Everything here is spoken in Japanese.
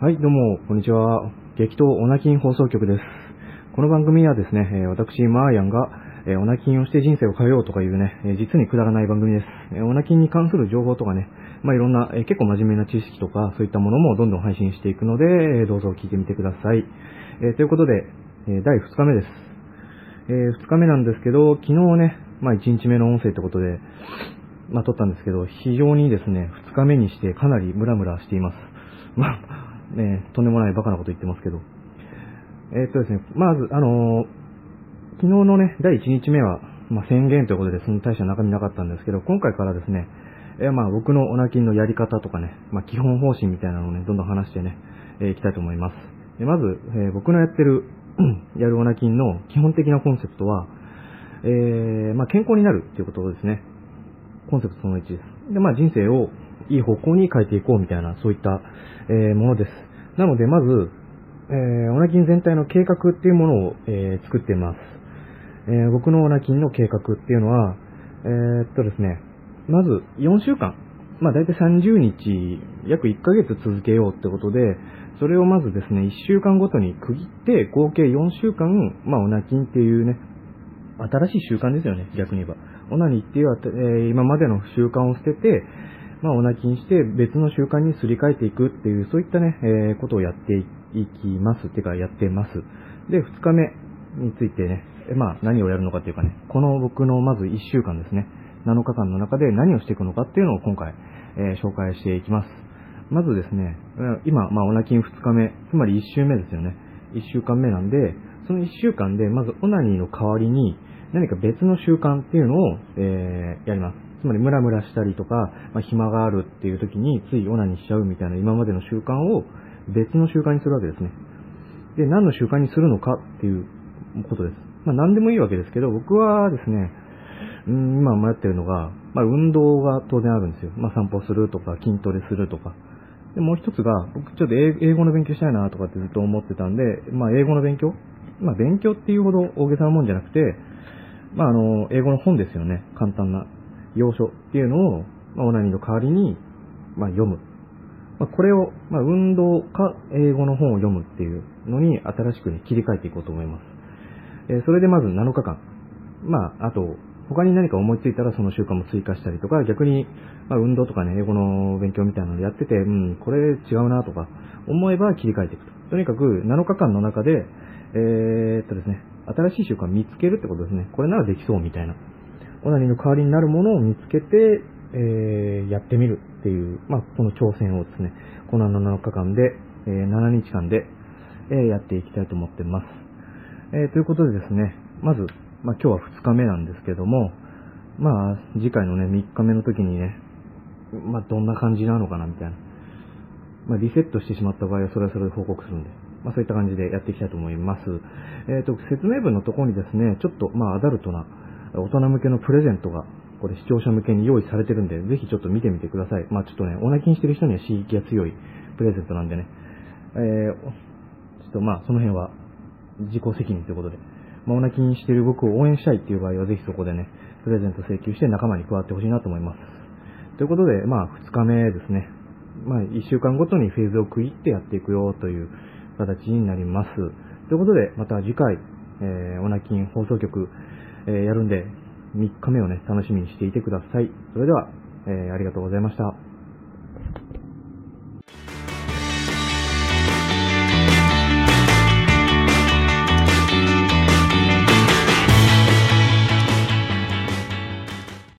はい、どうも、こんにちは。激闘オナキン放送局です。この番組はですね、え私、マーヤンが、えーオナキンをして人生を変えようとかいうね、え実にくだらない番組です。えーオナキンに関する情報とかね、まあ、いろんな、え結構真面目な知識とか、そういったものもどんどん配信していくので、えーどうぞ聞いてみてください。えーということで、え第2日目です。え2日目なんですけど、昨日ね、まあ、1日目の音声ってことで、まあ、撮ったんですけど、非常にですね、2日目にしてかなりムラムラしています。まあ、ね、とんでもないバカなこと言ってますけど。えーっとですね、まず、あのー昨日のね、第1日目は、まあ、宣言ということで、その大した中身なかったんですけど、今回からですね、えーまあ、僕のオナキンのやり方とかね、まあ、基本方針みたいなのをね、どんどん話してね、えーいきたいと思います。でまず、え僕のやってる、やるオナキンの基本的なコンセプトは、えまあ、健康になるっていうことですね。コンセプトその1です。で、まあ、人生をいい方向に変えていこうみたいな、そういった、えものです。なので、まず、えーオナキン全体の計画っていうものを、えー作っています。えー僕のオナキンの計画っていうのは、えーっとですね、まず4週間、まあ大体30日、約1ヶ月続けようってことで、それをまずですね、1週間ごとに区切って、合計4週間、まあオナキンっていうね、新しい習慣ですよね、逆に言えば。オナニーっていう、えー今までの習慣を捨てて、まあ、オナキンして別の習慣にすり替えていくっていう、そういったね、えーことをやっていきます。てか、やってます。で、2日目についてね、まあ、何をやるのかっていうかね、この僕のまず1週間ですね、7日間の中で何をしていくのかっていうのを今回、えー紹介していきます。まずですね、今、まあ、オナキン2日目、つまり1週目ですよね。1週間目なんで、その1週間で、まずオナニーの代わりに、何か別の習慣っていうのを、えーやります。つまり、ムラムラしたりとか、まあ、暇があるっていう時に、ついオナニーしちゃうみたいな今までの習慣を別の習慣にするわけですね。で、何の習慣にするのかっていうことです。まあ、何でもいいわけですけど、僕はですね、うん今迷ってるのが、まあ、運動が当然あるんですよ。まあ、散歩するとか、筋トレするとか。で、もう一つが、僕ちょっと英語の勉強したいなとかってずっと思ってたんで、まあ、英語の勉強？まあ、勉強っていうほど大げさなもんじゃなくて、まあ、あの、英語の本ですよね。簡単な要所っていうのを、まあ、オナニーの代わりに、まあ、読む。まあ、これを、まあ、運動か英語の本を読むっていうのに新しくね、切り替えていこうと思います。えーそれでまず7日間。まあ、あと、他に何か思いついたらその習慣も追加したりとか、逆に、まあ、運動とかね、英語の勉強みたいなのやってて、うん、これ違うなとか、思えば切り替えていくと。とにかく、7日間の中で、えーっとですね、新しい習慣を見つけるってことですね。これならできそうみたいな。オナニーの代わりになるものを見つけて、えーやってみるっていう、まあ、この挑戦をですね、この7日間で、えー7日間で、えーやっていきたいと思ってます。えーということでですね、まず、まあ、今日は2日目なんですけども、まあ、次回のね、3日目の時にね、まあ、どんな感じなのかなみたいな。まあ、リセットしてしまった場合はそれはそれで報告するんで、まあ、そういった感じでやっていきたいと思います。えっ、と、説明文のところにですね、ちょっと、まあ、アダルトな、大人向けのプレゼントが、これ視聴者向けに用意されてるんで、ぜひちょっと見てみてください。まあ、ちょっとね、オナキンしてる人には刺激が強いプレゼントなんでね、えー、ちょっとまあ、その辺は自己責任ということで、まあ、オナキンしてる僕を応援したいっていう場合は、ぜひそこでね、プレゼント請求して仲間に加わってほしいなと思います。ということで、まあ、2日目ですね。まあ、1週間ごとにフェーズを区切ってやっていくよという形になります。ということで、また次回、えー、オナキン放送局、えーやるんで、3日目をね、楽しみにしていてください。それでは、えーありがとうございました。